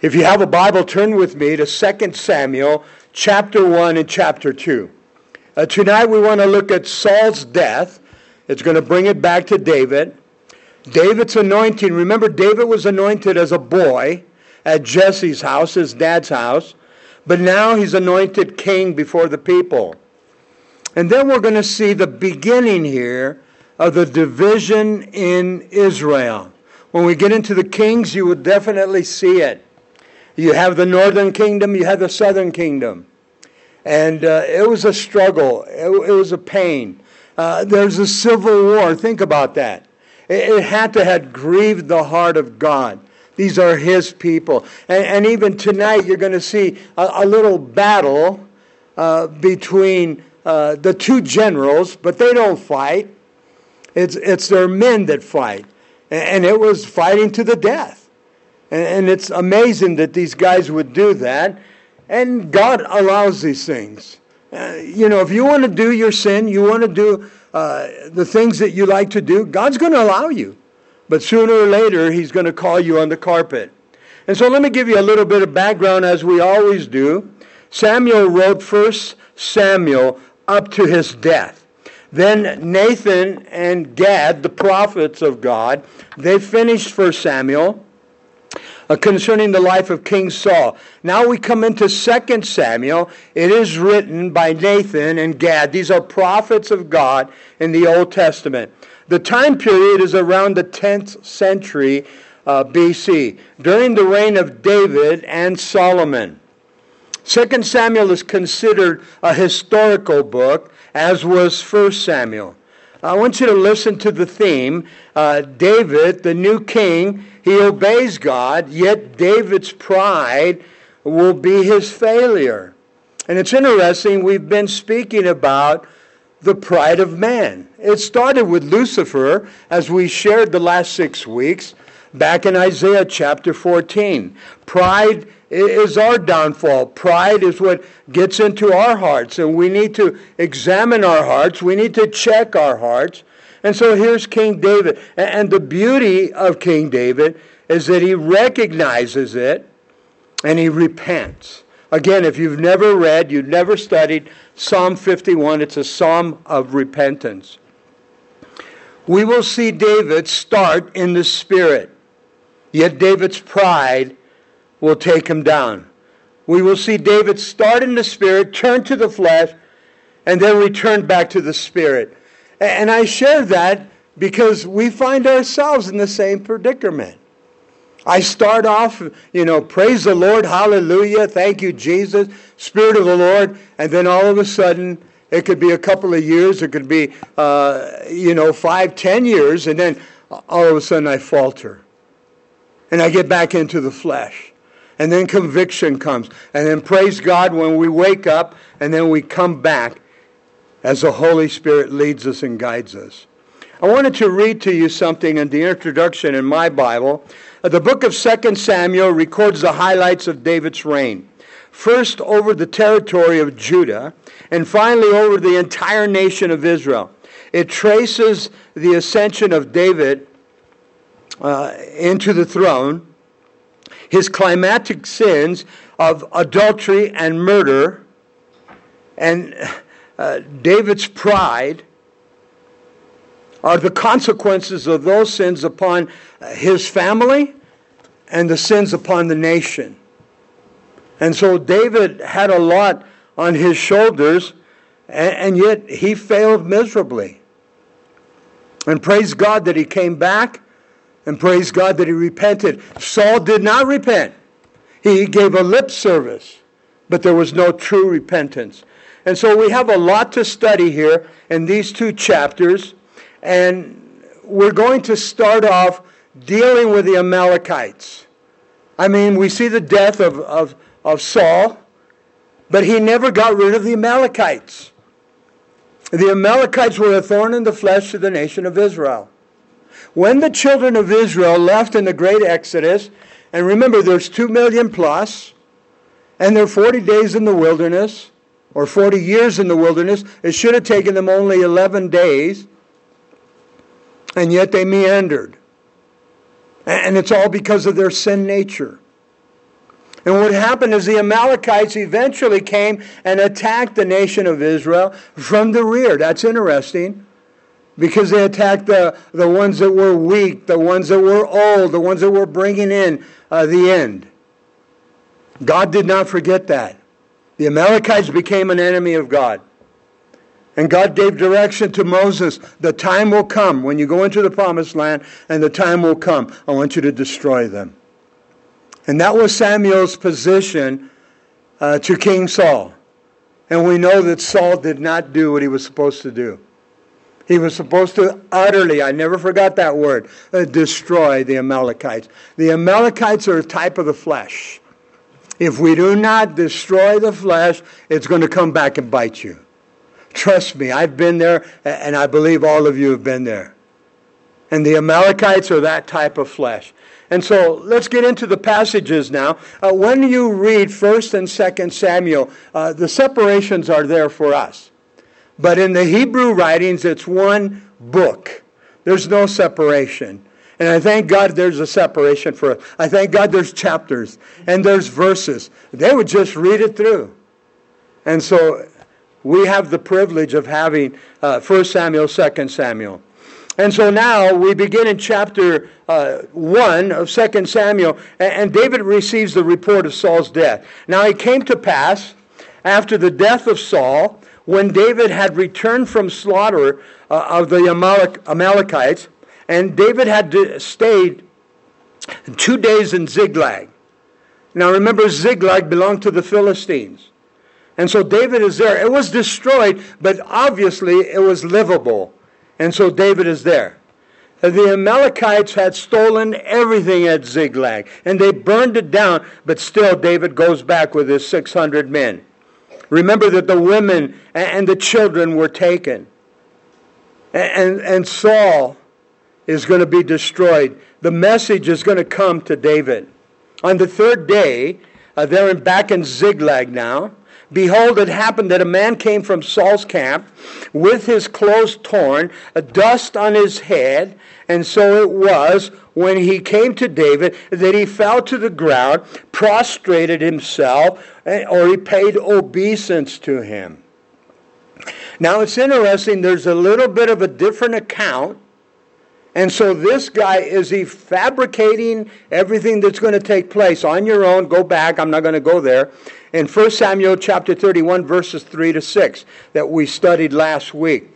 If you have a Bible, turn with me to 2 Samuel chapter 1 and chapter 2. Uh, tonight we want to look at Saul's death. It's going to bring it back to David. David's anointing. Remember, David was anointed as a boy at Jesse's house, his dad's house. But now he's anointed king before the people. And then we're going to see the beginning here of the division in Israel. When we get into the kings, you will definitely see it. You have the northern kingdom, you have the southern kingdom. And uh, it was a struggle, it, it was a pain. Uh, there's a civil war. Think about that. It, it, had to have grieved the heart of God. These are His people. And, and even tonight, you're going to see a, a, little battle uh, between uh, the two generals, but they don't fight. It's, it's their men that fight. And, and it was fighting to the death. And it's amazing that these guys would do that. And God allows these things. Uh, you know, if you want to do your sin, you want to do uh, the things that you like to do, God's going to allow you. But sooner or later, He's going to call you on the carpet. And so let me give you a little bit of background as we always do. Samuel wrote First Samuel up to his death. Then Nathan and Gad, the prophets of God, they finished First Samuel uh, concerning the life of King Saul. Now we come into 2 Samuel. It is written by Nathan and Gad. These are prophets of God in the Old Testament. The time period is around the 10th century uh, BC, during the reign of David and Solomon. 2 Samuel is considered a historical book, as was 1 Samuel. I want you to listen to the theme. Uh, David, the new king, he obeys God, yet David's pride will be his failure. And it's interesting, we've been speaking about the pride of man. It started with Lucifer, as we shared the last six weeks, back in Isaiah chapter 14. Pride is our downfall. Pride is what gets into our hearts, and we need to examine our hearts. We need to check our hearts and so here's King David. And the beauty of King David is that he recognizes it and he repents. Again, if you've never read, you've never studied Psalm 51, it's a psalm of repentance. We will see David start in the spirit, yet David's pride will take him down. We will see David start in the spirit, turn to the flesh, and then return back to the spirit. And I share that because we find ourselves in the same predicament. I start off, you know, praise the Lord, hallelujah, thank you, Jesus, Spirit of the Lord, and then all of a sudden, it could be a couple of years, it could be, uh, you know, five, ten years, and then all of a sudden I falter. And I get back into the flesh. And then conviction comes. And then praise God when we wake up, and then we come back as the Holy Spirit leads us and guides us. I wanted to read to you something in the introduction in my Bible. Uh, the book of 2 Samuel records the highlights of David's reign. First over the territory of Judah, and finally over the entire nation of Israel. It traces the ascension of David uh, into the throne, his climatic sins of adultery and murder, and uh, David's pride are the consequences of those sins upon his family and the sins upon the nation. And so David had a lot on his shoulders, and yet he failed miserably. And praise God that he came back, and praise God that he repented. Saul did not repent, he gave a lip service, but there was no true repentance. And so we have a lot to study here in these two chapters. And we're going to start off dealing with the Amalekites. I mean, we see the death of, of, of Saul, but he never got rid of the Amalekites. The Amalekites were a thorn in the flesh to the nation of Israel. When the children of Israel left in the great Exodus, and remember there's two million plus, and they're 40 days in the wilderness, or 40 years in the wilderness. It should have taken them only 11 days, and yet they meandered. And it's all because of their sin nature. And what happened is the Amalekites eventually came and attacked the nation of Israel from the rear. That's interesting because they attacked the, the ones that were weak, the ones that were old, the ones that were bringing in uh, the end. God did not forget that. The Amalekites became an enemy of God. And God gave direction to Moses the time will come when you go into the promised land, and the time will come. I want you to destroy them. And that was Samuel's position uh, to King Saul. And we know that Saul did not do what he was supposed to do. He was supposed to utterly, I never forgot that word, uh, destroy the Amalekites. The Amalekites are a type of the flesh. If we do not destroy the flesh, it's going to come back and bite you. Trust me, I've been there, and I believe all of you have been there. And the Amalekites are that type of flesh. And so let's get into the passages now. Uh, when you read 1st and 2nd Samuel, uh, the separations are there for us. But in the Hebrew writings, it's one book. There's no separation. And I thank God there's a separation for us. I thank God there's chapters and there's verses. They would just read it through. And so we have the privilege of having uh, 1 Samuel, 2 Samuel. And so now we begin in chapter uh, 1 of 2 Samuel, and, David receives the report of Saul's death. Now it came to pass, after the death of Saul, when David had returned from slaughter uh, of the Amalek, Amalekites, and David had stayed two days in Ziklag. Now remember, Ziklag belonged to the Philistines. And so David is there. It was destroyed, but obviously it was livable. And so David is there. The Amalekites had stolen everything at Ziklag, and they burned it down, but still David goes back with his 600 men. Remember that the women and the children were taken. And, and Saul is going to be destroyed. The message is going to come to David. On the third day, uh, they're back in Ziklag now. Behold, it happened that a man came from Saul's camp with his clothes torn, a dust on his head. And so it was when he came to David that he fell to the ground, prostrated himself, or he paid obeisance to him. Now it's interesting, there's a little bit of a different account. And so this guy, is he fabricating everything that's going to take place on your own? Go back, I'm not going to go there in 1 Samuel chapter 31, verses 3 to 6, that we studied last week.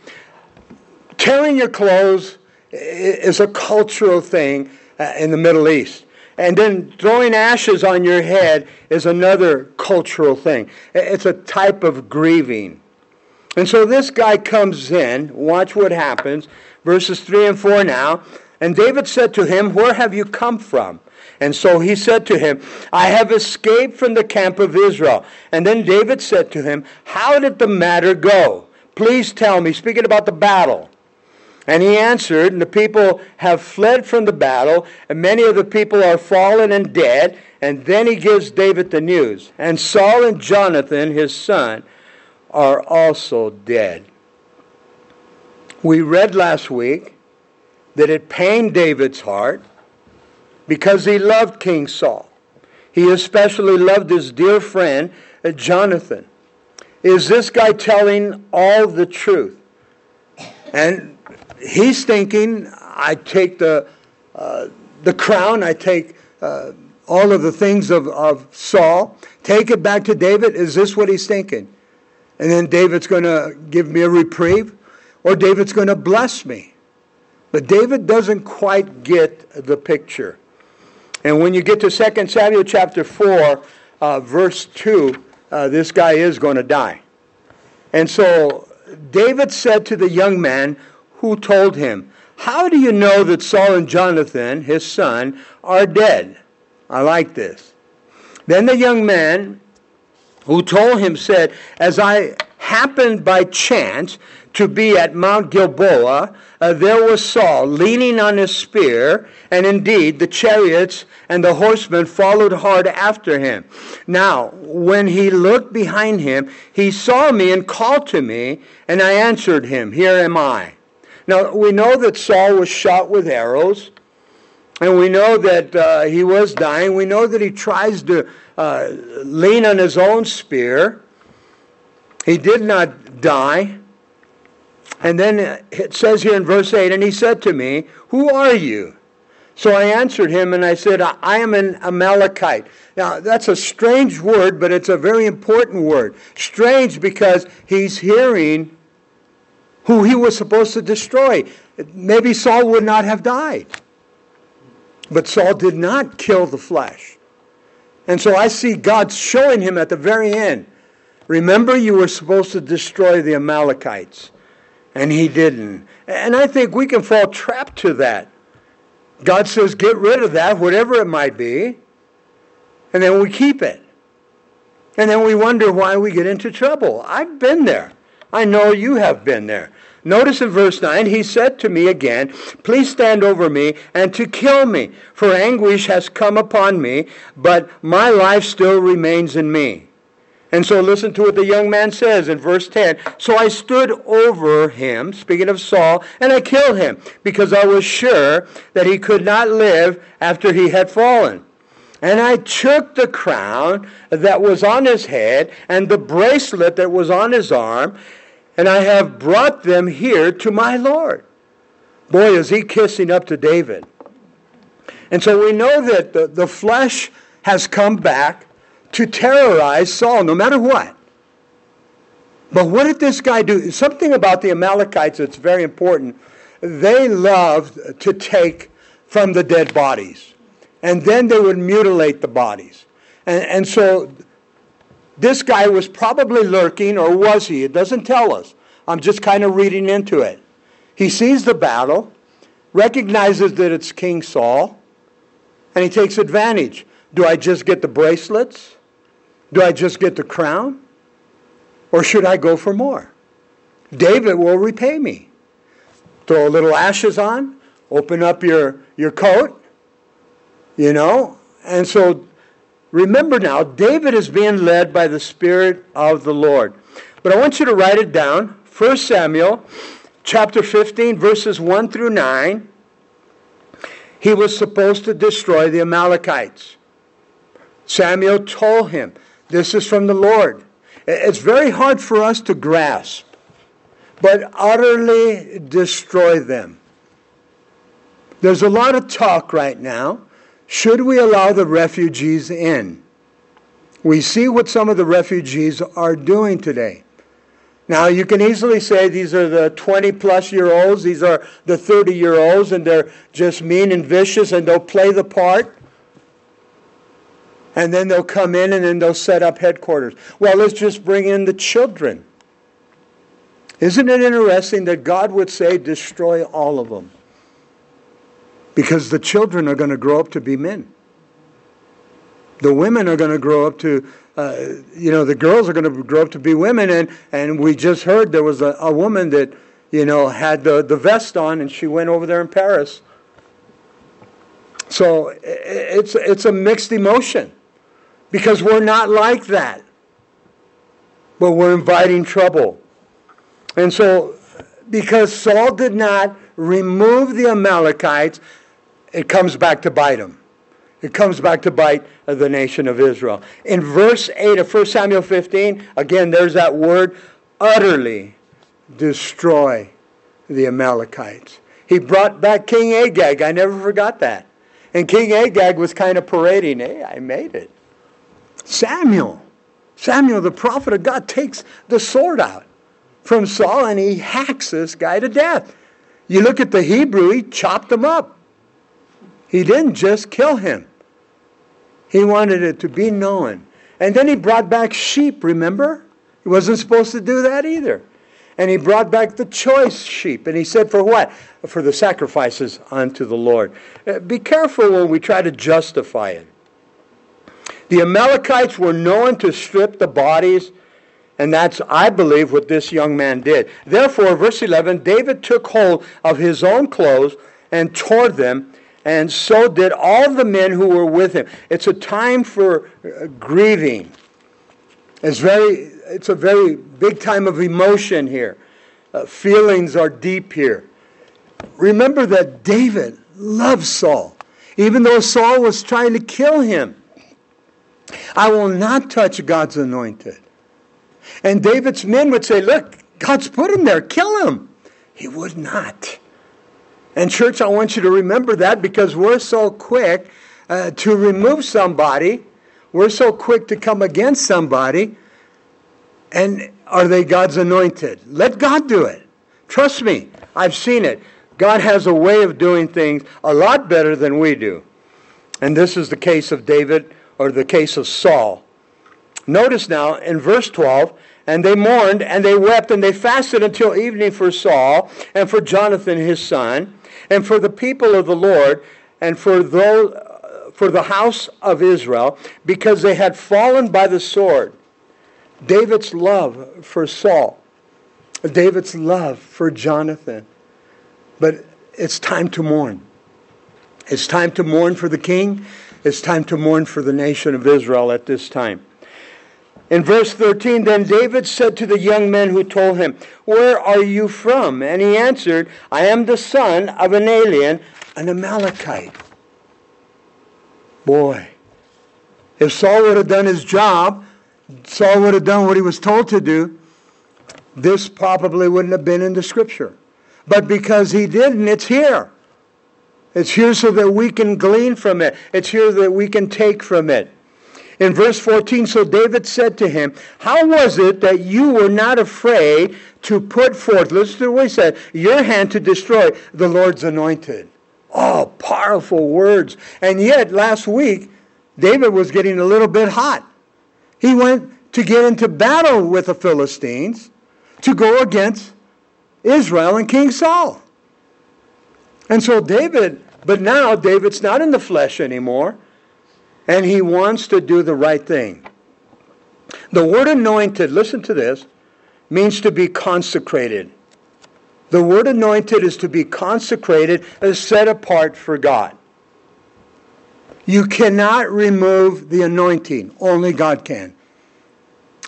Tearing your clothes is a cultural thing uh, in the Middle East. And then throwing ashes on your head is another cultural thing. It's a type of grieving. And so this guy comes in, watch what happens, verses 3 and 4 now. And David said to him, Where have you come from? And so he said to him, I have escaped from the camp of Israel. And then David said to him, How did the matter go? Please tell me, speaking about the battle. And he answered, And The people have fled from the battle, and many of the people are fallen and dead. And then he gives David the news. And Saul and Jonathan, his son, are also dead. We read last week that it pained David's heart because he loved King Saul. He especially loved his dear friend, uh, Jonathan. Is this guy telling all the truth? And he's thinking, I take the, uh, the crown, I take uh, all of the things of, of Saul, take it back to David. Is this what he's thinking? And then David's going to give me a reprieve, or David's going to bless me. But David doesn't quite get the picture. And when you get to 2 Samuel chapter 4, uh, verse 2, uh, this guy is going to die. And so David said to the young man who told him, How do you know that Saul and Jonathan, his son, are dead? I like this. Then the young man who told him said, As I happened by chance to be at Mount Gilboa, uh, there was Saul leaning on his spear, and indeed the chariots and the horsemen followed hard after him. Now, when he looked behind him, he saw me and called to me, and I answered him, Here am I. Now, we know that Saul was shot with arrows, And we know that uh, he was dying. We know that he tries to uh, lean on his own spear. He did not die. And then it says here in verse 8, and he said to me, Who are you? So I answered him and I said, I am an Amalekite. Now, that's a strange word, but it's a very important word. Strange because he's hearing who he was supposed to destroy. Maybe Saul would not have died. But Saul did not kill the flesh. And so I see God showing him at the very end remember, you were supposed to destroy the Amalekites. And he didn't. And I think we can fall trapped to that. God says, get rid of that, whatever it might be. And then we keep it. And then we wonder why we get into trouble. I've been there. I know you have been there. Notice in verse 9, he said to me again, Please stand over me and to kill me, for anguish has come upon me, but my life still remains in me. And so listen to what the young man says in verse 10. So I stood over him, speaking of Saul, and I killed him, because I was sure that he could not live after he had fallen. And I took the crown that was on his head and the bracelet that was on his arm, and I have brought them here to my Lord. Boy, is he kissing up to David. And so we know that the, the flesh has come back to terrorize Saul, no matter what. But what did this guy do? Something about the Amalekites that's very important. They loved to take from the dead bodies, and then they would mutilate the bodies. And, and so this guy was probably lurking, or was he? It doesn't tell us. I'm just kind of reading into it. He sees the battle, recognizes that it's King Saul, and he takes advantage. Do I just get the bracelets? Do I just get the crown? Or should I go for more? David will repay me. Throw a little ashes on, open up your, your coat, you know. And so Remember now, David is being led by the Spirit of the Lord. But I want you to write it down. 1 Samuel chapter 15, verses 1 through 9. He was supposed to destroy the Amalekites. Samuel told him, This is from the Lord. It's very hard for us to grasp, but utterly destroy them. There's a lot of talk right now should we allow the refugees in? We see what some of the refugees are doing today. Now, you can easily say these are the 20 plus year olds, these are the 30 year olds, and they're just mean and vicious and they'll play the part. And then they'll come in and then they'll set up headquarters. Well, let's just bring in the children. Isn't it interesting that God would say, destroy all of them? because the children are going to grow up to be men. The women are going to grow up to, uh, you know, the girls are going to grow up to be women. And, and we just heard there was a, a woman that, you know, had the, the vest on and she went over there in Paris. So it's, it's a mixed emotion because we're not like that. But we're inviting trouble. And so, because Saul did not remove the Amalekites, it comes back to bite them. It comes back to bite the nation of Israel. In verse 8 of 1 Samuel 15, again, there's that word utterly destroy the Amalekites. He brought back King Agag. I never forgot that. And King Agag was kind of parading, hey, I made it. Samuel, Samuel, the prophet of God, takes the sword out from Saul and he hacks this guy to death. You look at the Hebrew, he chopped him up. He didn't just kill him, he wanted it to be known. And then he brought back sheep, remember? He wasn't supposed to do that either. And he brought back the choice sheep. And he said, For what? For the sacrifices unto the Lord. Uh, be careful when we try to justify it. The Amalekites were known to strip the bodies, and that's, I believe, what this young man did. Therefore, verse 11 David took hold of his own clothes and tore them and so did all the men who were with him. It's a time for uh, grieving. It's, very, it's a very big time of emotion here. Uh, feelings are deep here. Remember that David loved Saul. even though Saul was trying to kill him. I will not touch God's anointed. And David's men would say, Look, God's put him there, kill him. He would not. And, church, I want you to remember that because we're so quick uh, to remove somebody, we're so quick to come against somebody. And are they God's anointed? Let God do it. Trust me, I've seen it. God has a way of doing things a lot better than we do. And this is the case of David or the case of Saul. Notice now in verse 12, and they mourned and they wept and they fasted until evening for Saul and for Jonathan his son and for the people of the Lord and for those, for the house of Israel because they had fallen by the sword. David's love for Saul, David's love for Jonathan. But it's time to mourn. It's time to mourn for the king. It's time to mourn for the nation of Israel at this time. In verse 13, then David said to the young men who told him, Where are you from? And he answered, I am the son of an alien, an Amalekite. Boy, if Saul would have done his job, Saul would have done what he was told to do, this probably wouldn't have been in the scripture. But because he didn't, it's here. It's here so that we can glean from it. It's here that we can take from it. In verse 14, so David said to him, How was it that you were not afraid to put forth, listen to what he said, your hand to destroy the Lord's anointed? Oh, powerful words. And yet, last week, David was getting a little bit hot. He went to get into battle with the Philistines to go against Israel and King Saul. And so David, but now David's not in the flesh anymore, and he wants to do the right thing. The word anointed, listen to this, means to be consecrated. The word anointed is to be consecrated as set apart for God. You cannot remove the anointing, only God can.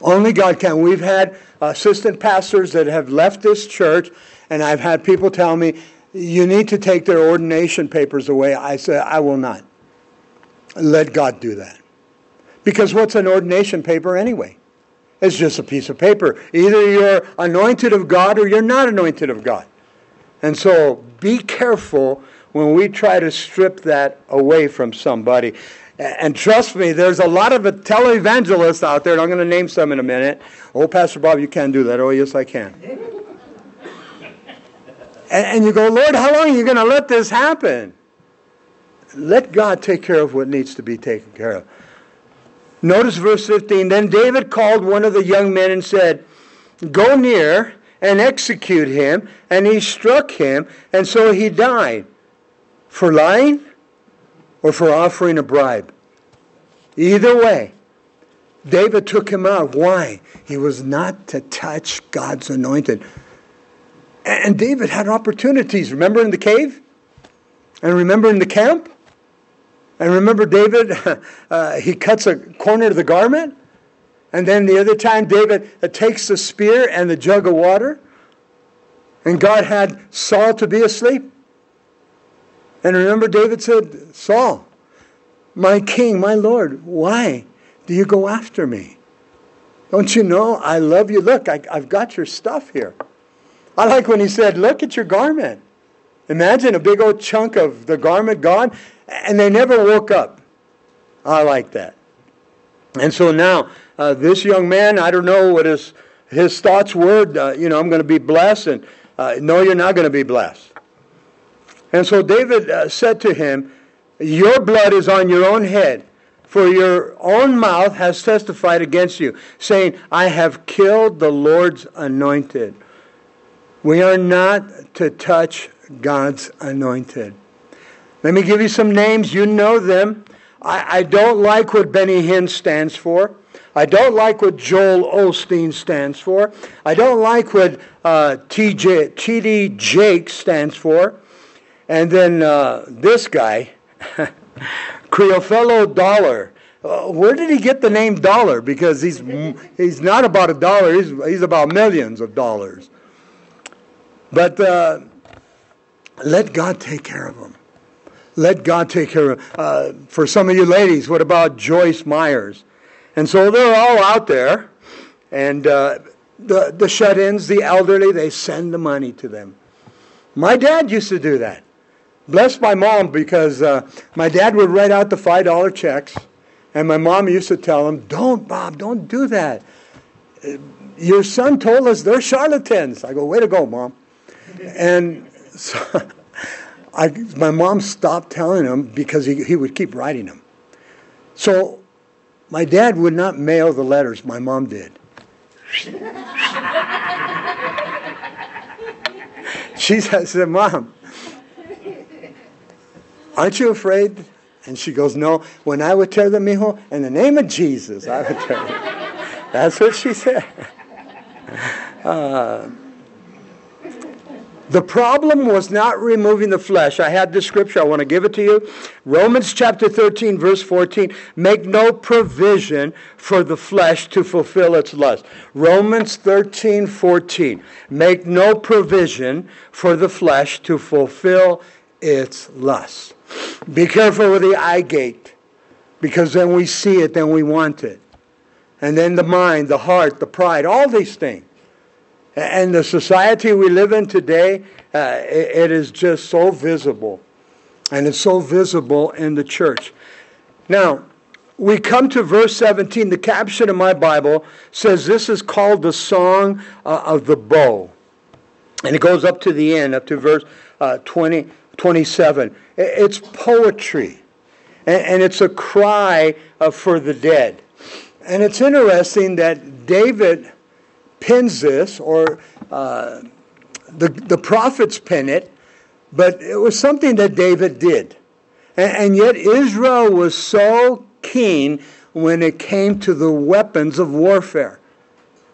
Only God can. We've had assistant pastors that have left this church, and I've had people tell me, you need to take their ordination papers away. I said, I will not. Let God do that. Because what's an ordination paper anyway? It's just a piece of paper. Either you're anointed of God or you're not anointed of God. And so be careful when we try to strip that away from somebody. And trust me, there's a lot of televangelists out there, and I'm going to name some in a minute. Oh, Pastor Bob, you can't do that. Oh, yes, I can. And, and you go, Lord, how long are you going to let this happen? Let God take care of what needs to be taken care of. Notice verse 15. Then David called one of the young men and said, Go near and execute him. And he struck him, and so he died. For lying? or for offering a bribe. Either way, David took him out. Why? He was not to touch God's anointed. And David had opportunities. Remember in the cave? And remember in the camp? And remember David, uh, he cuts a corner of the garment? And then the other time, David uh, takes the spear and the jug of water? And God had Saul to be asleep? And remember, David said, Saul, my king, my Lord, why do you go after me? Don't you know I love you? Look, I, have got your stuff here. I like when he said, Look at your garment. Imagine a big old chunk of the garment gone, and they never woke up. I like that. And so now, uh, this young man, I don't know what his, his thoughts were. Uh, you know, I'm going to be blessed, and uh, no, you're not going to be blessed. And so David uh, said to him, Your blood is on your own head, for your own mouth has testified against you, saying, I have killed the Lord's anointed. We are not to touch God's anointed. Let me give you some names. You know them. I, I don't like what Benny Hinn stands for. I don't like what Joel Osteen stands for. I don't like what uh, T.D. Jakes stands for. And then uh, this guy, Creflo Dollar. Uh, where did he get the name dollar? Because he's he's not about a dollar. He's he's about millions of dollars. But uh, let God take care of them. Let God take care of uh, For some of you ladies, what about Joyce Myers? And so they're all out there, and uh, the, the shut ins, the elderly, they send the money to them. My dad used to do that. Bless my mom because uh, my dad would write out the $5 checks, and my mom used to tell him, Don't, Bob, don't do that. Your son told us they're charlatans. I go, Way to go, mom. And so I, my mom stopped telling him because he, he would keep writing them. So my dad would not mail the letters, my mom did. she said, Mom, aren't you afraid? And she goes, No, when I would tell them, mijo, in the name of Jesus, I would tell them. That's what she said. Uh, the problem was not removing the flesh. I had this scripture, I want to give it to you. Romans chapter 13, verse 14. Make no provision for the flesh to fulfill its lust. Romans 13, 14. Make no provision for the flesh to fulfill its lust. Be careful with the eye gate, because then we see it, then we want it. And then the mind, the heart, the pride, all these things. And the society we live in today, uh, it, it is just so visible. And it's so visible in the church. Now, we come to verse 17. The caption in my Bible says this is called the Song uh, of the Bow. And it goes up to the end, up to verse uh, 20, 27. It's poetry. And, and it's a cry uh, for the dead. And it's interesting that David pins this, or uh, the, the prophets pin it, but it was something that David did. And, and yet Israel was so keen when it came to the weapons of warfare,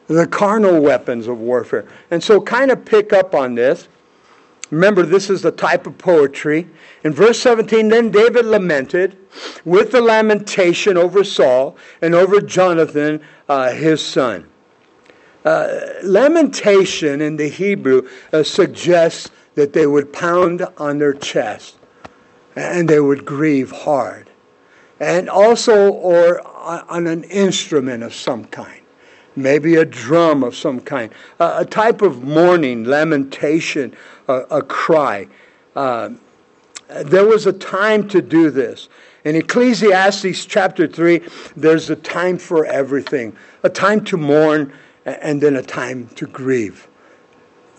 the carnal weapons of warfare. And so, kind of pick up on this. Remember, this is the type of poetry. In verse 17, then David lamented with the lamentation over Saul and over Jonathan, uh, his son. Uh, lamentation in the Hebrew uh, suggests that they would pound on their chest and they would grieve hard. And also, or on an instrument of some kind, maybe a drum of some kind, uh, a type of mourning, lamentation, a cry. Uh, there was a time to do this. In Ecclesiastes chapter 3, there's a time for everything a time to mourn and then a time to grieve,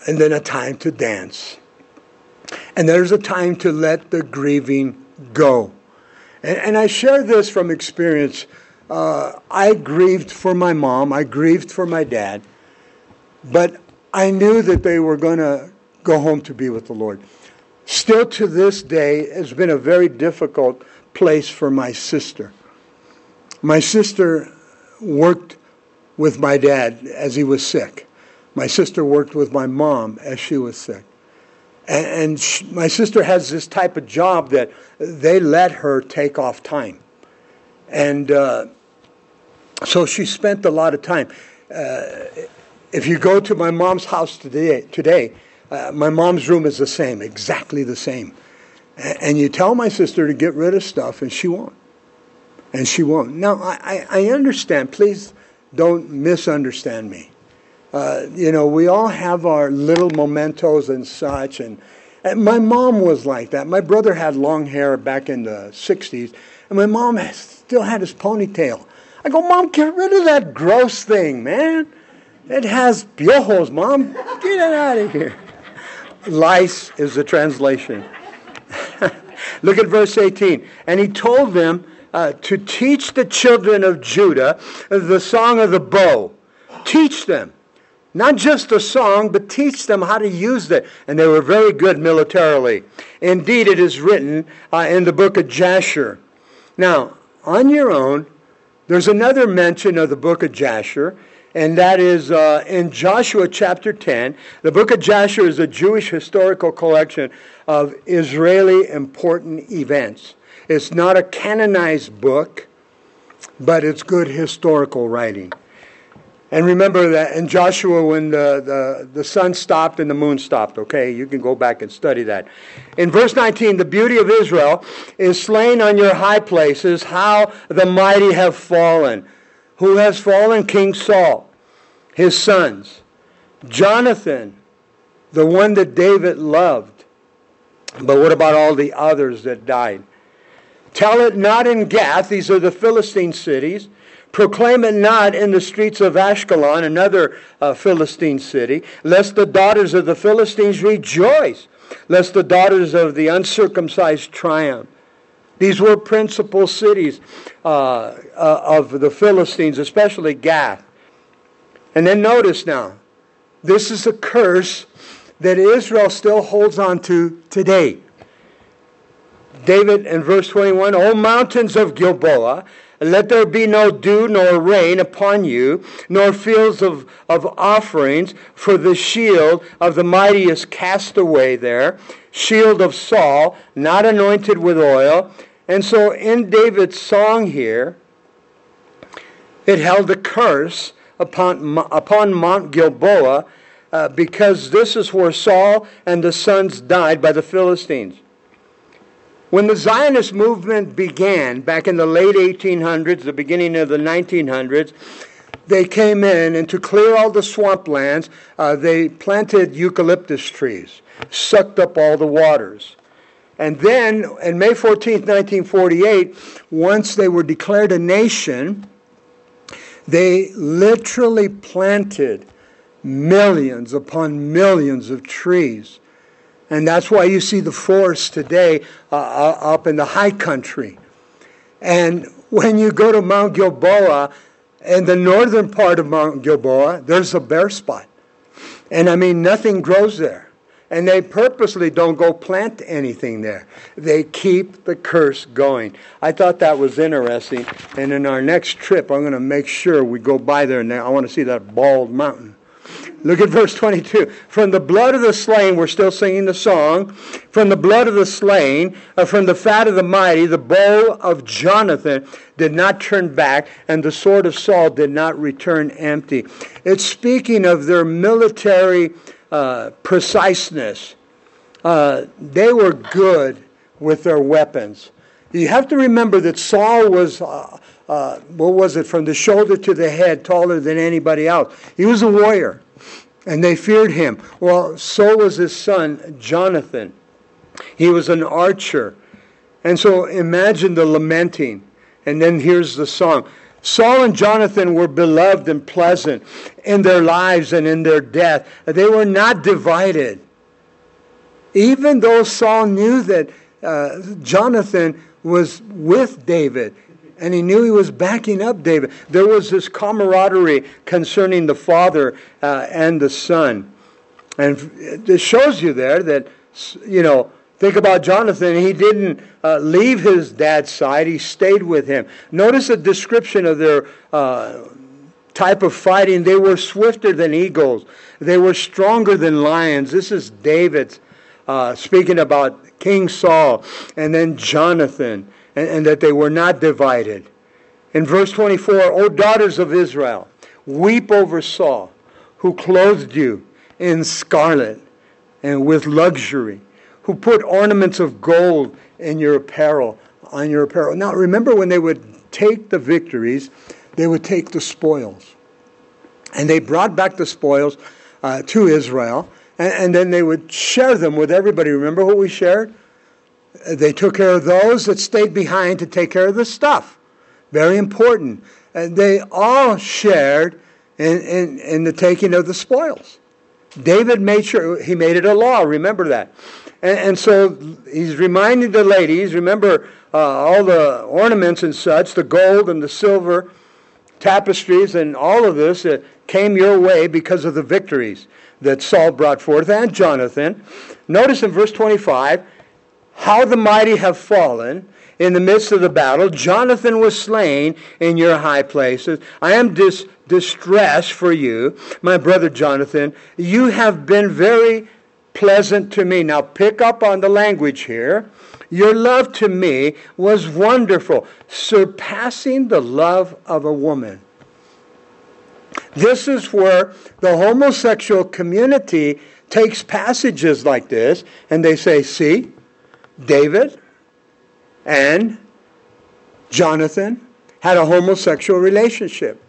and then a time to dance. And there's a time to let the grieving go. And, and I share this from experience. Uh, I grieved for my mom, I grieved for my dad, but I knew that they were going to go home to be with the Lord. Still to this day, it's been a very difficult place for my sister. My sister worked with my dad as he was sick. My sister worked with my mom as she was sick. And, and she, my sister has this type of job that they let her take off time. And uh, so she spent a lot of time. Uh, if you go to my mom's house today, today uh, my mom's room is the same, exactly the same. And you tell my sister to get rid of stuff, and she won't. And she won't. Now, I, I understand. Please don't misunderstand me. Uh, you know, we all have our little mementos and such. And, and, my mom was like that. My brother had long hair back in the 60s, and my mom still had his ponytail. I go, Mom, get rid of that gross thing, man. It has piojos, Mom. Get it out of here. Lice is the translation. Look at verse 18. And he told them, uh, to teach the children of Judah the song of the bow. Teach them. Not just the song, but teach them how to use it. And they were very good militarily. Indeed, it is written uh, in the book of Jasher. Now, on your own, there's another mention of the book of Jasher, and that is uh, in Joshua chapter 10. The book of Jasher is a Jewish historical collection of Israeli important events. It's not a canonized book, but it's good historical writing. And remember that in Joshua when the, the, the sun stopped and the moon stopped, okay? You can go back and study that. In verse 19, the beauty of Israel is slain on your high places, how the mighty have fallen. Who has fallen? King Saul, his sons. Jonathan, the one that David loved. But what about all the others that died? Tell it not in Gath, these are the Philistine cities. Proclaim it not in the streets of Ashkelon, another uh, Philistine city, lest the daughters of the Philistines rejoice, lest the daughters of the uncircumcised triumph. These were principal cities uh, uh, of the Philistines, especially Gath. And then notice now, this is a curse that Israel still holds on to today. David in verse 21 O mountains of Gilboa, let there be no dew nor rain upon you, nor fields of, of offerings, for the shield of the mighty is cast away there, shield of Saul, not anointed with oil. And so in David's song here, it held a curse upon, upon Mount Gilboa, uh, because this is where Saul and the sons died by the Philistines. When the Zionist movement began back in the late 1800s, the beginning of the 1900s, they came in and to clear all the swamplands, uh, they planted eucalyptus trees, sucked up all the waters. And then, on May 14, 1948, once they were declared a nation, they literally planted millions upon millions of trees and that's why you see the forests today uh, uh, up in the high country. And when you go to Mount Gilboa, in the northern part of Mount Gilboa, there's a bare spot. And I mean, nothing grows there. And they purposely don't go plant anything there. They keep the curse going. I thought that was interesting. And in our next trip, I'm going to make sure we go by there. And I want to see that bald mountain. Look at verse 22. From the blood of the slain, we're still singing the song. From the blood of the slain, uh, from the fat of the mighty, the bow of Jonathan did not turn back, and the sword of Saul did not return empty. It's speaking of their military uh, preciseness. Uh, they were good with their weapons. You have to remember that Saul was, uh, uh, what was it, from the shoulder to the head, taller than anybody else. He was a warrior and they feared him. Well, so was his son, Jonathan. He was an archer. And so imagine the lamenting. And then here's the song. Saul and Jonathan were beloved and pleasant in their lives and in their death. They were not divided. Even though Saul knew that uh, Jonathan was with David, and he knew he was backing up David. There was this camaraderie concerning the father uh, and the son. And it shows you there that, you know, think about Jonathan. He didn't uh, leave his dad's side, he stayed with him. Notice the description of their uh, type of fighting. They were swifter than eagles, they were stronger than lions. This is David's uh, speaking about King Saul and then Jonathan and, and that they were not divided. In verse 24, O daughters of Israel, weep over Saul, who clothed you in scarlet and with luxury, who put ornaments of gold in your apparel, on your apparel. Now remember when they would take the victories, they would take the spoils. And they brought back the spoils uh, to Israel, and, and then they would share them with everybody. Remember what we shared? They took care of those that stayed behind to take care of the stuff. Very important. And they all shared in, in, in the taking of the spoils. David made sure, he made it a law, remember that. And, and so he's reminding the ladies, remember uh, all the ornaments and such, the gold and the silver, tapestries, and all of this that came your way because of the victories that Saul brought forth and Jonathan. Notice in verse 25, how the mighty have fallen in the midst of the battle. Jonathan was slain in your high places. I am dis- distressed for you, my brother Jonathan. You have been very pleasant to me. Now pick up on the language here. Your love to me was wonderful, surpassing the love of a woman. This is where the homosexual community takes passages like this and they say, see, David and Jonathan had a homosexual relationship.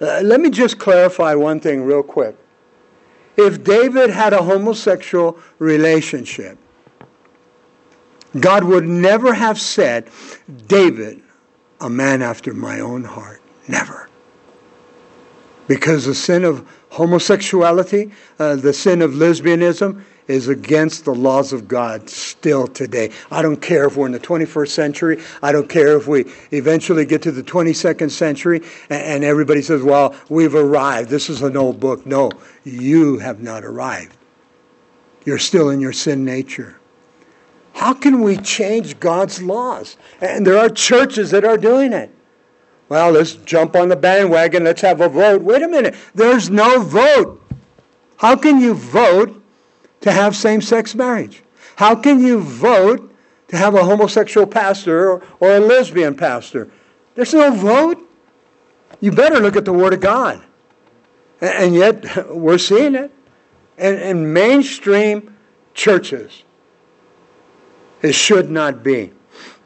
Uh, let me just clarify one thing real quick. If David had a homosexual relationship, God would never have said, David, a man after my own heart. Never. Because the sin of homosexuality, uh, the sin of lesbianism, is against the laws of God still today. I don't care if we're in the 21st century. I don't care if we eventually get to the 22nd century and everybody says, well, we've arrived. This is an old book. No, you have not arrived. You're still in your sin nature. How can we change God's laws? And there are churches that are doing it. Well, let's jump on the bandwagon. Let's have a vote. Wait a minute. There's no vote. How can you vote to have same sex marriage? How can you vote to have a homosexual pastor or, or a lesbian pastor? There's no vote. You better look at the Word of God. And, yet, we're seeing it. And in mainstream churches, it should not be.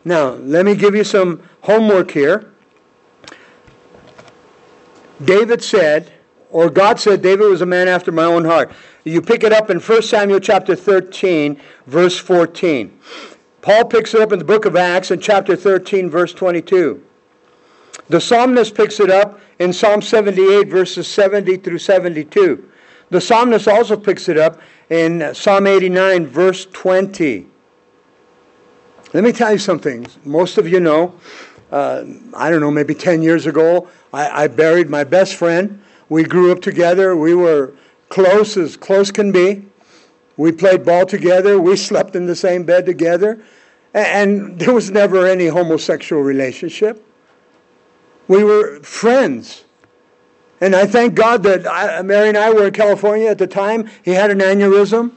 Now, let me give you some homework here. David said, or God said, David was a man after my own heart. You pick it up in 1 Samuel chapter 13, verse 14. Paul picks it up in the book of Acts in chapter 13, verse 22. The psalmist picks it up in Psalm 78, verses 70 through 72. The psalmist also picks it up in Psalm 89, verse 20. Let me tell you something. Most of you know, uh, I don't know, maybe 10 years ago, I, I buried my best friend. We grew up together. We were close as close can be. We played ball together. We slept in the same bed together. And there was never any homosexual relationship. We were friends. And I thank God that I, Mary and I were in California at the time. He had an aneurysm.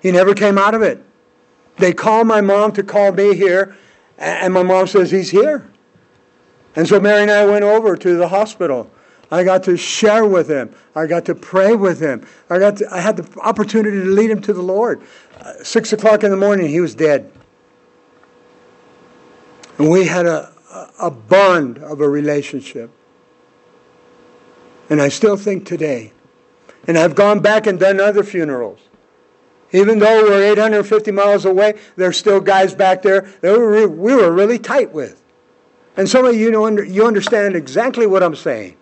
He never came out of it. They called my mom to call me here, and my mom says, He's here. And so Mary and I went over to the hospital. I got to share with him. I got to pray with him. I, got to, I had the opportunity to lead him to the Lord. Uh, six o'clock in the morning, he was dead. And we had a, a bond of a relationship. And I still think today, and I've gone back and done other funerals. Even though we're 850 miles away, there's still guys back there that we were really tight with. And some of you know you understand exactly what I'm saying.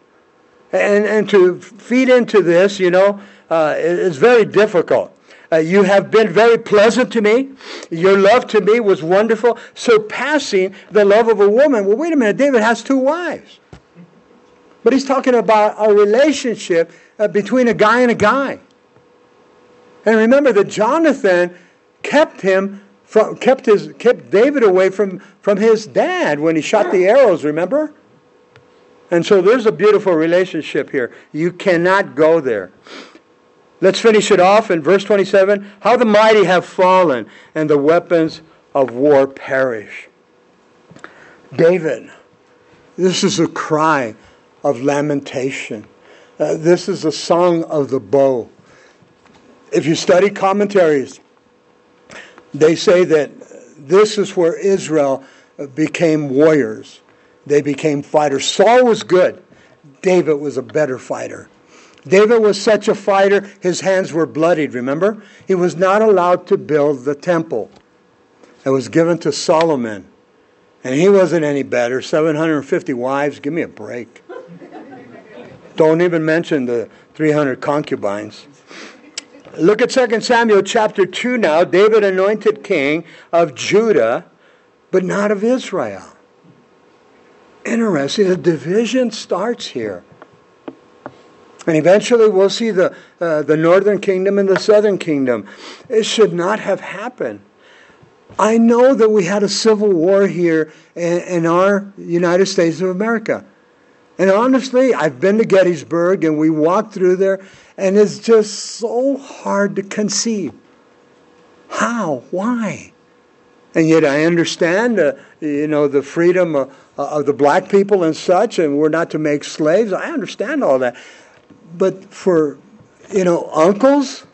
And, and to feed into this, you know, uh, it's very difficult. Uh, you have been very pleasant to me. Your love to me was wonderful, surpassing the love of a woman. Well, wait a minute. David has two wives. But he's talking about a relationship uh, between a guy and a guy. And remember that Jonathan kept him from, kept his kept David away from, from his dad when he shot the arrows, remember? And so there's a beautiful relationship here. You cannot go there. Let's finish it off in verse 27. How the mighty have fallen, and the weapons of war perish. David, this is a cry of lamentation. Uh, this is a song of the bow. If you study commentaries, they say that this is where Israel became warriors. They became fighters. Saul was good. David was a better fighter. David was such a fighter, his hands were bloodied, remember? He was not allowed to build the temple. It was given to Solomon. And he wasn't any better. 750 wives, give me a break. Don't even mention the 300 concubines. Look at 2 Samuel chapter 2 now. David anointed king of Judah, but not of Israel. Interesting. The division starts here. And eventually we'll see the, uh, the northern kingdom and the southern kingdom. It should not have happened. I know that we had a civil war here in, in our United States of America. And honestly, I've been to Gettysburg and we walked through there, and it's just so hard to conceive. How? Why? And yet I understand, uh, you know, the freedom of, of the black people and such, and we're not to make slaves. I understand all that. But for, you know, uncles,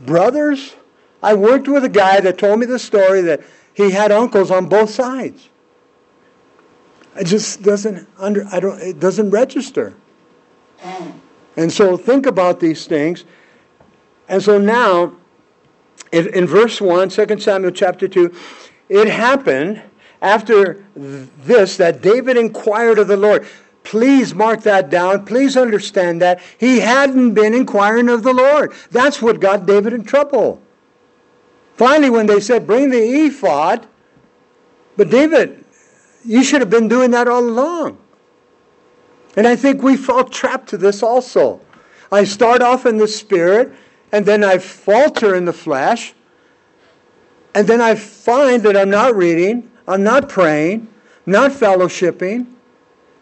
brothers, I worked with a guy that told me the story that he had uncles on both sides. It just doesn't under I don't it doesn't register. And so think about these things. And so now in, in verse 1, 2 Samuel chapter 2, it happened after this that David inquired of the Lord. Please mark that down. Please understand that. He hadn't been inquiring of the Lord. That's what got David in trouble. Finally, when they said, Bring the ephod, but David, you should have been doing that all along. And I think we fall trapped to this also. I start off in the spirit, and then I falter in the flesh, and then I find that I'm not reading, I'm not praying, not fellowshipping.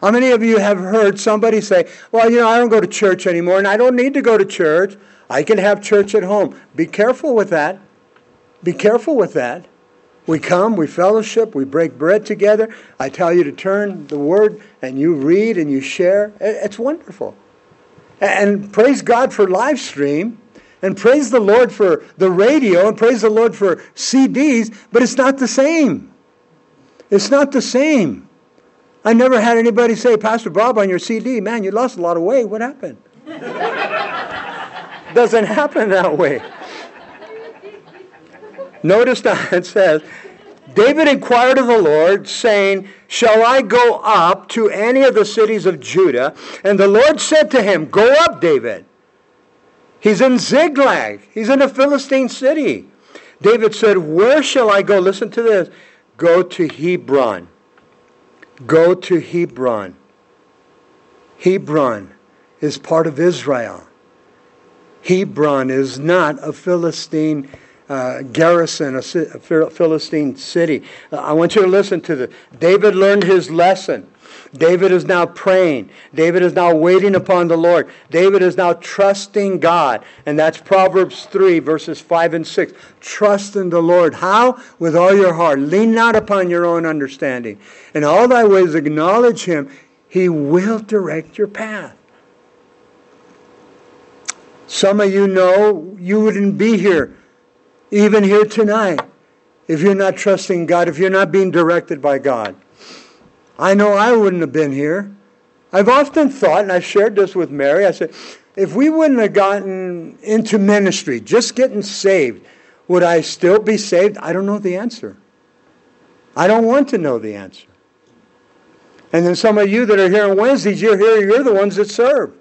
How many of you have heard somebody say, Well, you know, I don't go to church anymore, and I don't need to go to church. I can have church at home. Be careful with that. Be careful with that. We come, we fellowship, we break bread together. I tell you to turn the word and you read and you share. It's wonderful. And praise God for live stream and praise the Lord for the radio and praise the Lord for CDs, but it's not the same. It's not the same. I never had anybody say, Pastor Bob, on your CD, man, you lost a lot of weight. What happened? Doesn't happen that way. Notice that it says, David inquired of the Lord, saying, Shall I go up to any of the cities of Judah? And the Lord said to him, Go up, David. He's in Ziklag. He's in a Philistine city. David said, Where shall I go? Listen to this. Go to Hebron. Go to Hebron. Hebron is part of Israel. Hebron is not a Philistine uh, garrison, a, a, Philistine city. I want you to listen to this. David learned his lesson. David is now praying. David is now waiting upon the Lord. David is now trusting God. And that's Proverbs 3, verses 5 and 6. Trust in the Lord. How? With all your heart. Lean not upon your own understanding. In all thy ways acknowledge him. He will direct your path. Some of you know you wouldn't be here even here tonight, if you're not trusting God, if you're not being directed by God. I know I wouldn't have been here. I've often thought, and I've shared this with Mary, I said, if we wouldn't have gotten into ministry, just getting saved, would I still be saved? I don't know the answer. I don't want to know the answer. And then some of you that are here on Wednesdays, you're here, you're the ones that serve.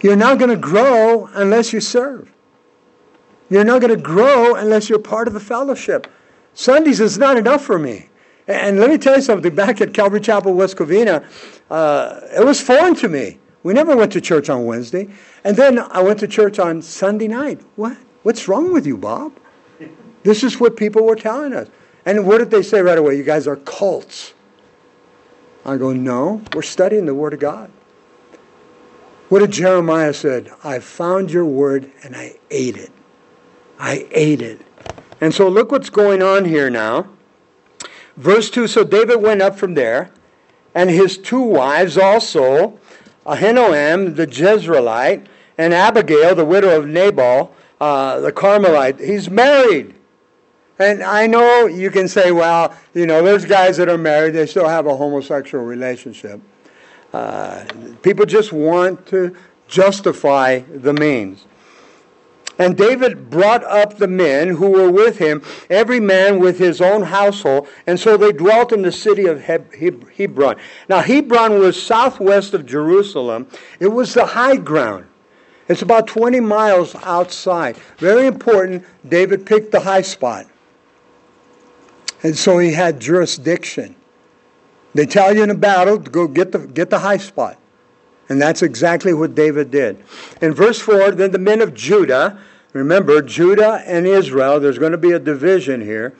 You're not going to grow unless you serve. You're not going to grow unless you're part of the fellowship. Sundays is not enough for me. And let me tell you something. Back at Calvary Chapel, West Covina, uh, it was foreign to me. We never went to church on Wednesday. And then I went to church on Sunday night. What? What's wrong with you, Bob? This is what people were telling us. And what did they say right away? You guys are cults. I go, no, we're studying the Word of God. What did Jeremiah said? I found your word and I ate it. I ate it. And so look what's going on here now. Verse 2 So David went up from there, and his two wives also, Ahinoam the Jezreelite, and Abigail, the widow of Nabal, uh, the Carmelite. He's married. And I know you can say, well, you know, there's guys that are married, they still have a homosexual relationship. Uh, people just want to justify the means. And David brought up the men who were with him, every man with his own household, and so they dwelt in the city of Hebron. Now, Hebron was southwest of Jerusalem, it was the high ground. It's about 20 miles outside. Very important, David picked the high spot. And so he had jurisdiction. They tell you in a battle to go get the, get the high spot. And that's exactly what David did. In verse 4, then the men of Judah, remember, Judah and Israel, there's going to be a division here,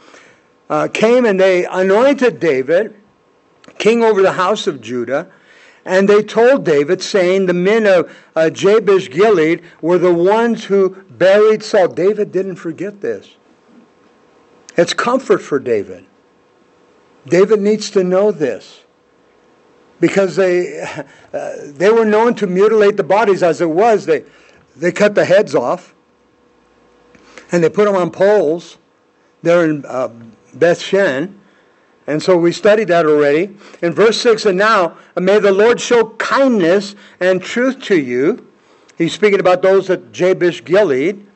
uh, came and they anointed David king over the house of Judah. And they told David, saying, The men of uh, Jabesh Gilead were the ones who buried Saul. David didn't forget this. It's comfort for David. David needs to know this because they, uh, they were known to mutilate the bodies as it was. They, they cut the heads off and they put them on poles there in uh, Beth Shan. And so we studied that already. In verse 6, and now may the Lord show kindness and truth to you. He's speaking about those at Jabesh Gilead.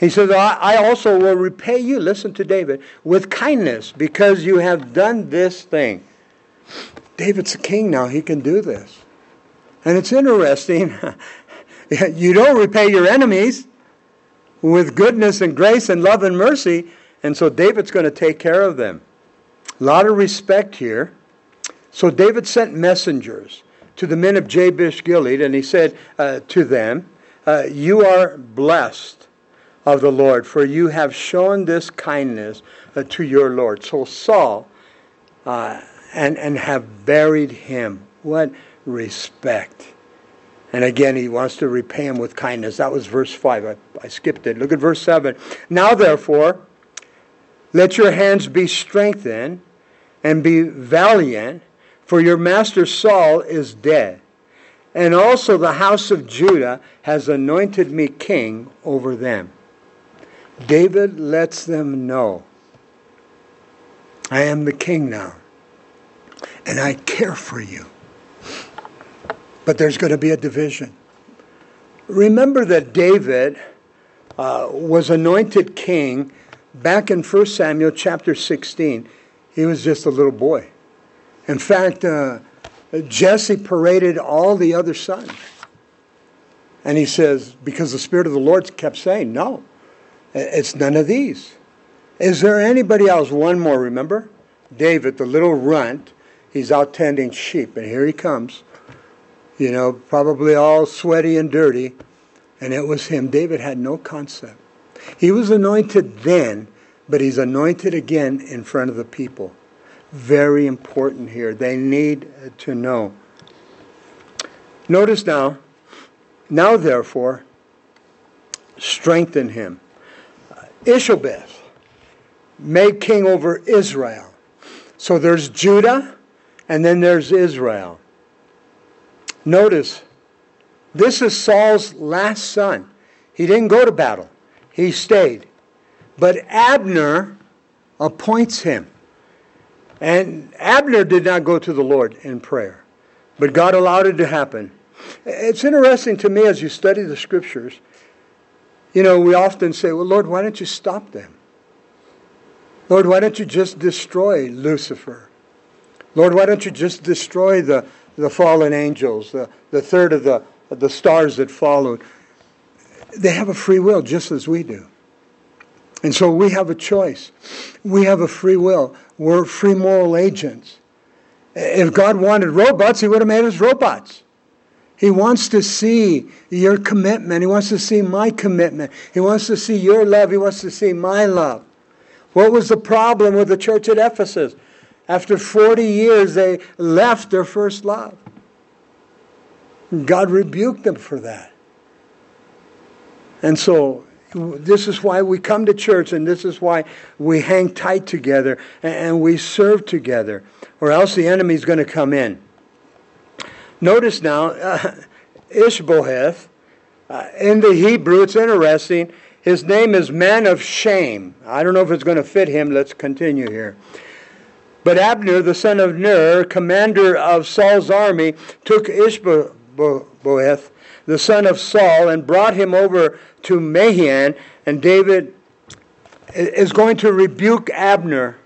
He says, I also will repay you, listen to David, with kindness because you have done this thing. David's a king now. He can do this. And it's interesting. you don't repay your enemies with goodness and grace and love and mercy. And so David's going to take care of them. A lot of respect here. So David sent messengers to the men of Jabesh Gilead, and he said uh, to them, uh, You are blessed of the Lord, for you have shown this kindness uh, to your Lord. So Saul, uh, and, and have buried him. What respect. And again, he wants to repay him with kindness. That was verse 5. I, I skipped it. Look at verse 7. Now, therefore, let your hands be strengthened and be valiant, for your master Saul is dead. And also the house of Judah has anointed me king over them. David lets them know I am the king now, and I care for you. But there's going to be a division. Remember that David uh, was anointed king back in 1 Samuel chapter 16. He was just a little boy. In fact, uh, Jesse paraded all the other sons. And he says, because the Spirit of the Lord kept saying, no, it's none of these. Is there anybody else? One more, remember? David, the little runt, he's out tending sheep, and here he comes. You know, probably all sweaty and dirty. And it was him. David had no concept. He was anointed then, but he's anointed again in front of the people. Very important here. They need to know. Notice now, now therefore, strengthen him. Ishabeth made king over Israel. So there's Judah and then there's Israel. Notice, this is Saul's last son. He didn't go to battle, he stayed. But Abner appoints him. And Abner did not go to the Lord in prayer, but God allowed it to happen. It's interesting to me as you study the scriptures you know, we often say, well, Lord, why don't you stop them? Lord, why don't you just destroy Lucifer? Lord, why don't you just destroy the, the fallen angels, the, the third of the, of the stars that followed? They have a free will just as we do. And so we have a choice. We have a free will. We're free moral agents. If God wanted robots, He would have made us robots. He wants to see your commitment. He wants to see my commitment. He wants to see your love. He wants to see my love. What was the problem with the church at Ephesus? After 40 years, they left their first love. God rebuked them for that. And so, this is why we come to church and this is why we hang tight together and we serve together, or else the enemy's going to come in. Notice now, uh, uh, in the Hebrew, it's interesting. His name is man of shame. I don't know if it's going to fit him. Let's continue here. But Abner, the son of Ner, commander of Saul's army, took Ishbosheth, the son of Saul, and brought him over to Mahan. And David is going to rebuke Abner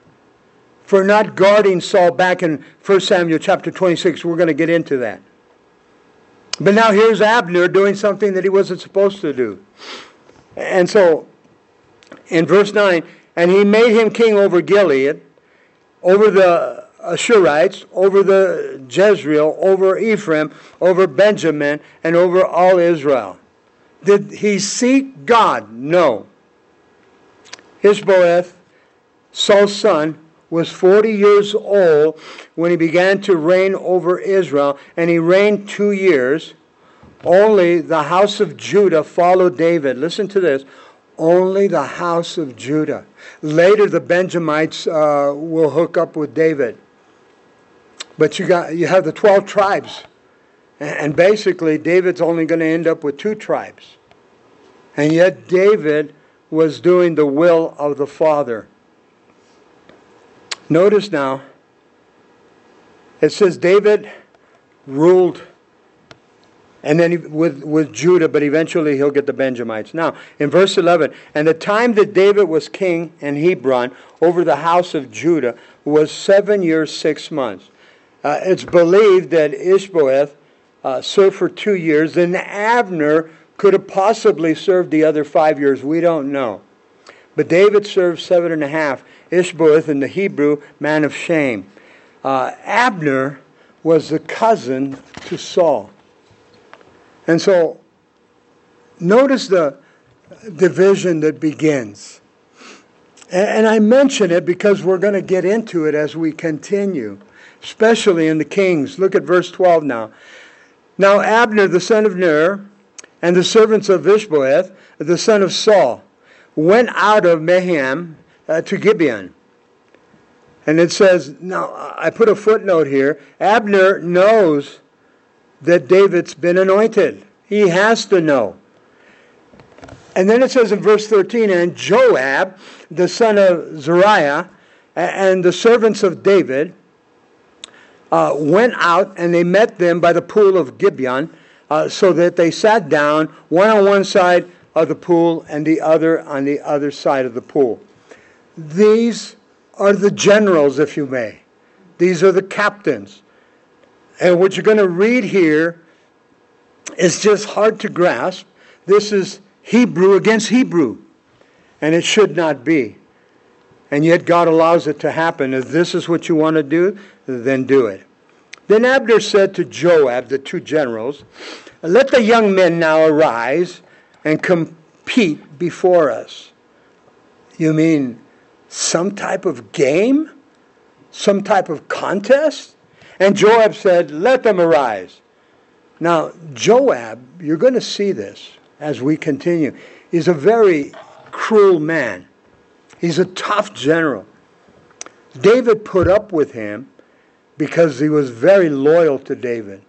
for not guarding Saul back in 1 Samuel chapter 26. We're going to get into that. But now here's Abner doing something that he wasn't supposed to do. And so, in verse 9, and he made him king over Gilead, over the Ashurites, over the Jezreel, over Ephraim, over Benjamin, and over all Israel. Did he seek God? No. Ishbosheth, Saul's son, was 40 years old when he began to reign over Israel, and he reigned two years. Only the house of Judah followed David. Listen to this. Only the house of Judah. Later, the Benjamites uh, will hook up with David. But you, got, you have the 12 tribes. And basically, David's only going to end up with two tribes. And yet, David was doing the will of the Father. Notice now, it says David ruled and then with, with Judah, but eventually he'll get the Benjamites. Now, in verse 11, and the time that David was king in Hebron over the house of Judah was seven years, six months. Uh, it's believed that Ishbosheth uh, served for two years, and Abner could have possibly served the other five years. We don't know. But David served seven and a half. Ishbosheth, in the Hebrew, man of shame. Uh, Abner was the cousin to Saul. And so, notice the division that begins. And I mention it because we're going to get into it as we continue, especially in the Kings. Look at verse 12 now. Now, Abner, the son of Ner, and the servants of Ishbosheth, the son of Saul, went out of Maham uh, to Gibeon. And it says, now I put a footnote here. Abner knows that David's been anointed. He has to know. And then it says in verse 13, and Joab, the son of Zeruiah, and the servants of David uh, went out and they met them by the pool of Gibeon, uh, so that they sat down, one on one side of the pool and the other on the other side of the pool. These are the generals, if you may. These are the captains. And what you're going to read here is just hard to grasp. This is Hebrew against Hebrew, and it should not be. And yet God allows it to happen. If this is what you want to do, then do it. Then Abner said to Joab, the two generals, Let the young men now arise and compete before us. You mean some type of game? Some type of contest? And Joab said, Let them arise. Now, Joab, you're going to see this as we continue, is a very cruel man. He's a tough general. David put up with him because he was very loyal to David.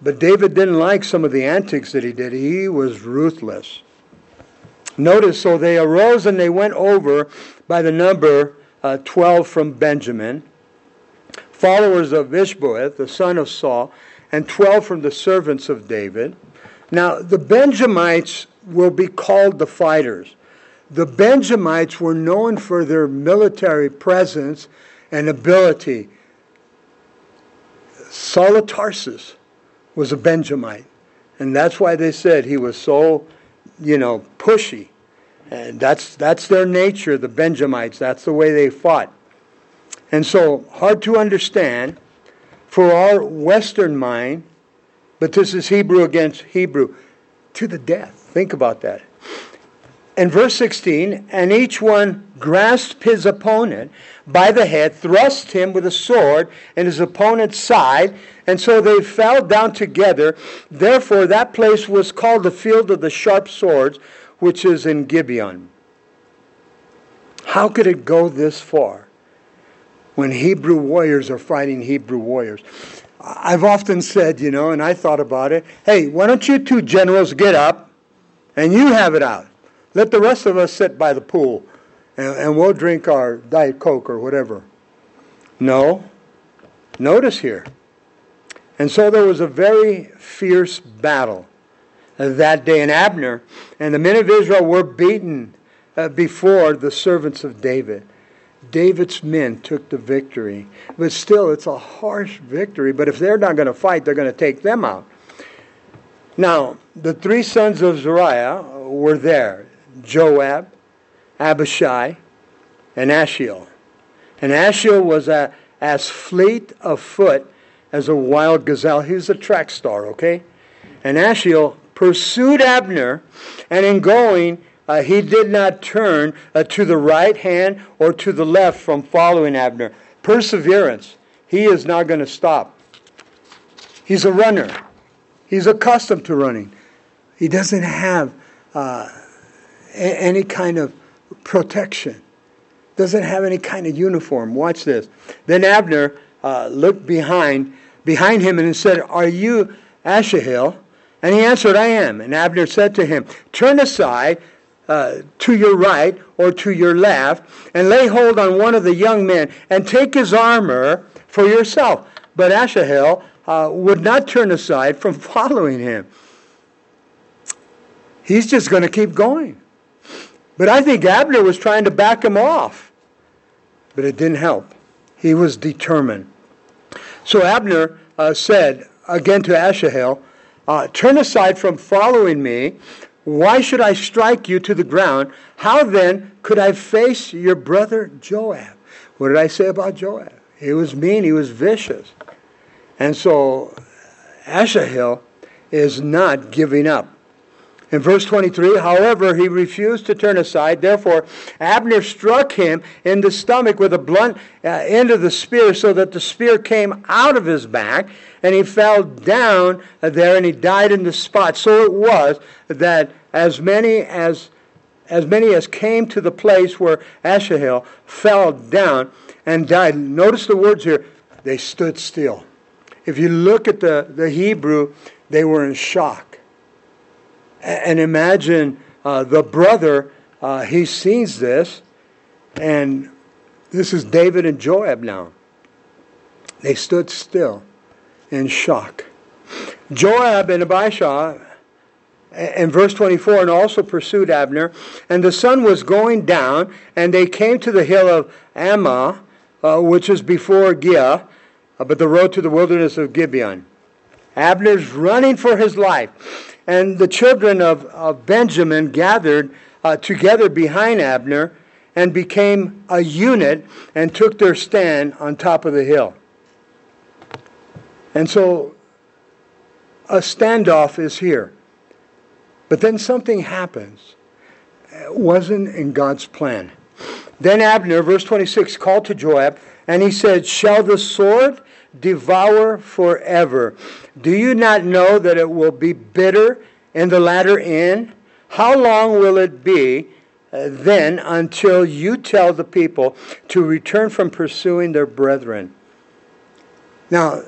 But David didn't like some of the antics that he did. He was ruthless. Notice, so they arose and they went over by the number uh, 12 from Benjamin followers of Ishbosheth, the son of Saul, and 12 from the servants of David. Now, the Benjamites will be called the fighters. The Benjamites were known for their military presence and ability. Saul of Tarsus was a Benjamite, and that's why they said he was so, you know, pushy. And that's, that's their nature, the Benjamites. That's the way they fought. And so, hard to understand for our Western mind, but this is Hebrew against Hebrew to the death. Think about that. In verse 16, and each one grasped his opponent by the head, thrust him with a sword in his opponent's side, and so they fell down together. Therefore, that place was called the field of the sharp swords, which is in Gibeon. How could it go this far? When Hebrew warriors are fighting Hebrew warriors. I've often said, you know, and I thought about it hey, why don't you two generals get up and you have it out? Let the rest of us sit by the pool and, and we'll drink our Diet Coke or whatever. No. Notice here. And so there was a very fierce battle that day in Abner, and the men of Israel were beaten uh, before the servants of David. David's men took the victory. But still, it's a harsh victory. But if they're not going to fight, they're going to take them out. Now, the three sons of Zeruiah were there Joab, Abishai, and Asahel. And Asahel was a, as fleet of foot as a wild gazelle. He was a track star, okay? And Asahel pursued Abner, and in going, uh, he did not turn uh, to the right hand or to the left from following Abner. Perseverance. He is not going to stop. He's a runner. He's accustomed to running. He doesn't have, uh, any kind of protection. Doesn't have any kind of uniform. Watch this. Then Abner uh, looked behind behind him and said, Are you Asahel? And he answered, I am. And Abner said to him, Turn aside uh, to your right or to your left, and lay hold on one of the young men, and take his armor for yourself. But Asahel uh, would not turn aside from following him. He's just going to keep going. But I think Abner was trying to back him off. But it didn't help. He was determined. So Abner uh, said again to Asahel, uh, Turn aside from following me. Why should I strike you to the ground? How then could I face your brother Joab? What did I say about Joab? He was mean, he was vicious. And so Asahel is not giving up. In verse 23, however, he refused to turn aside. Therefore, Abner struck him in the stomach with a blunt uh, end of the spear so that the spear came out of his back and he fell down there and he died in the spot. So it was that as many as as many as came to the place where Asahel fell down and died. Notice the words here. They stood still. If you look at the, the Hebrew, they were in shock. And imagine uh, the brother, uh, he sees this, and this is David and Joab now. They stood still in shock. Joab and Abishai, in verse 24, and also pursued Abner, and the sun was going down, and they came to the hill of Ammah, uh, which is before Giah, uh, but the road to the wilderness of Gibeon. Abner's running for his life. And the children of, of Benjamin gathered uh, together behind Abner and became a unit and took their stand on top of the hill. And so a standoff is here. But then something happens. It wasn't in God's plan. Then Abner, verse 26, called to Joab, and he said, Shall the sword devour forever. Do you not know that it will be bitter in the latter end? How long will it be uh, then until you tell the people to return from pursuing their brethren? Now,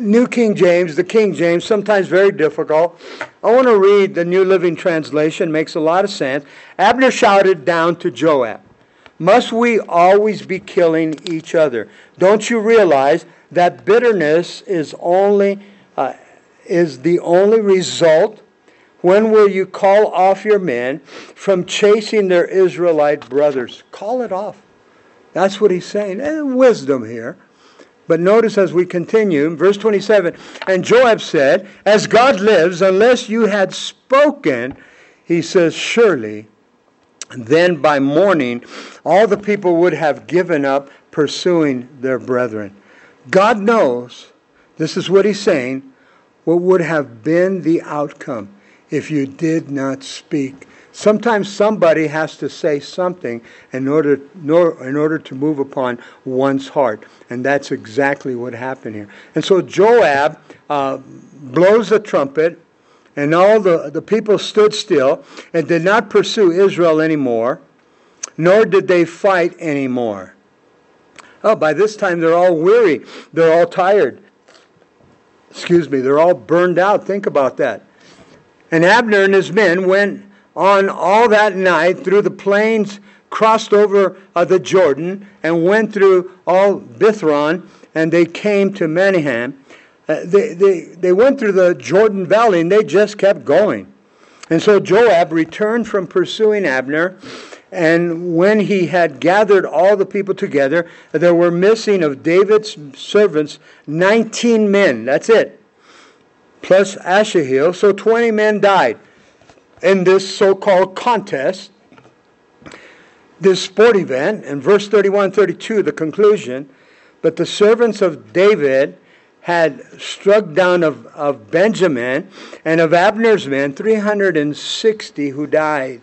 New King James, the King James, sometimes very difficult. I want to read the New Living Translation, makes a lot of sense. Abner shouted down to Joab, Must we always be killing each other? Don't you realize that bitterness is only uh, is the only result when will you call off your men from chasing their Israelite brothers? Call it off. That's what he's saying. And wisdom here. But notice as we continue, verse 27 And Joab said, As God lives, unless you had spoken, he says, Surely then by morning all the people would have given up pursuing their brethren. God knows, this is what he's saying, what would have been the outcome if you did not speak. Sometimes somebody has to say something in order, in order to move upon one's heart. And that's exactly what happened here. And so Joab uh, blows the trumpet, and all the, the people stood still and did not pursue Israel anymore, nor did they fight anymore. Oh, by this time they're all weary. They're all tired. Excuse me, they're all burned out. Think about that. And Abner and his men went on all that night through the plains, crossed over uh, the Jordan, and went through all Bithron, and they came to Mahanaim. Uh, they, they, they went through the Jordan Valley, and they just kept going. And so Joab returned from pursuing Abner and when he had gathered all the people together, there were missing of David's servants 19 men. That's it. Plus Asahel. So 20 men died in this so called contest, this sport event. In verse 31 32, the conclusion. But the servants of David had struck down of, of Benjamin and of Abner's men 360 who died.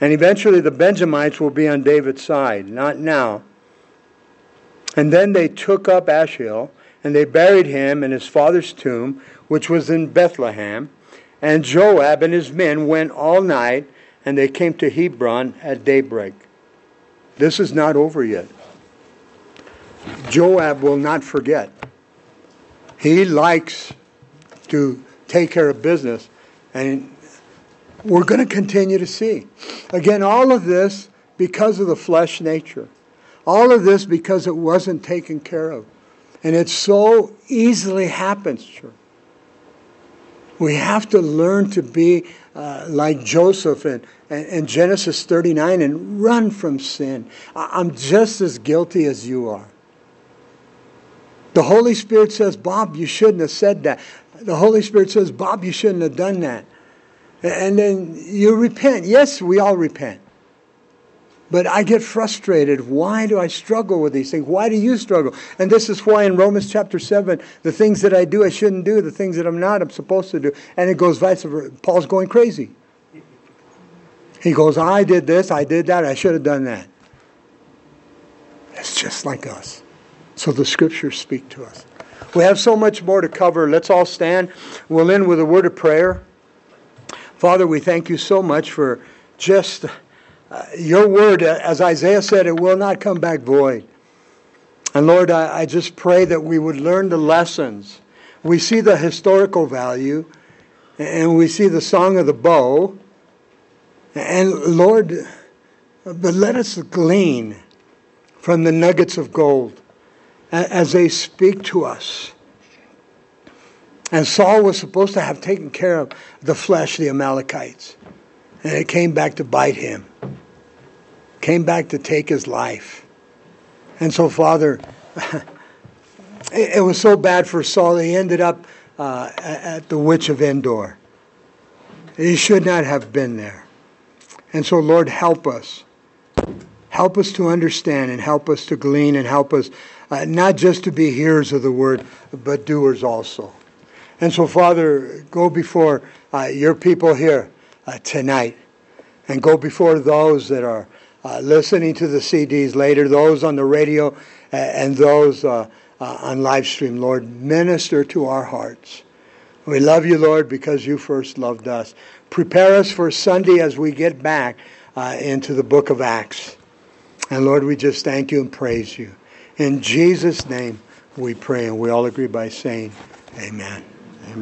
And eventually the Benjamites will be on David's side, not now. And then they took up Asahel and they buried him in his father's tomb, which was in Bethlehem. And Joab and his men went all night and they came to Hebron at daybreak. This is not over yet. Joab will not forget. He likes to take care of business, and we're going to continue to see. Again, all of this because of the flesh nature. All of this because it wasn't taken care of. And it so easily happens, church. We have to learn to be uh, like Joseph in, in, Genesis 39 and run from sin. I'm just as guilty as you are. The Holy Spirit says, Bob, you shouldn't have said that. The Holy Spirit says, Bob, you shouldn't have done that. And then you repent. Yes, we all repent. But I get frustrated. Why do I struggle with these things? Why do you struggle? And this is why in Romans chapter 7, the things that I do, I shouldn't do. The things that I'm not, I'm supposed to do. And it goes vice versa. Paul's going crazy. He goes, I did this, I did that, I should have done that. It's just like us. So the scriptures speak to us. We have so much more to cover. Let's all stand. We'll end with a word of prayer. Father, we thank you so much for just uh, your word, as Isaiah said, it will not come back void. And Lord, I, I just pray that we would learn the lessons. We see the historical value, and we see the song of the bow. And Lord, but let us glean from the nuggets of gold as they speak to us. And Saul was supposed to have taken care of the flesh, the Amalekites. And it came back to bite him came back to take his life. And so, Father, it, was so bad for Saul, he ended up uh, at the Witch of Endor. He should not have been there. And so, Lord, help us. Help us to understand and help us to glean and help us uh, not just to be hearers of the word, but doers also. And so, Father, go before uh, your people here uh, tonight and go before those that are uh, listening to the CDs later, those on the radio, and those uh, uh, on live stream. Lord, minister to our hearts. We love you, Lord, because you first loved us. Prepare us for Sunday as we get back into the book of Acts. And Lord, we just thank you and praise you. In Jesus' name we pray, and we all agree by saying, Amen. Amen.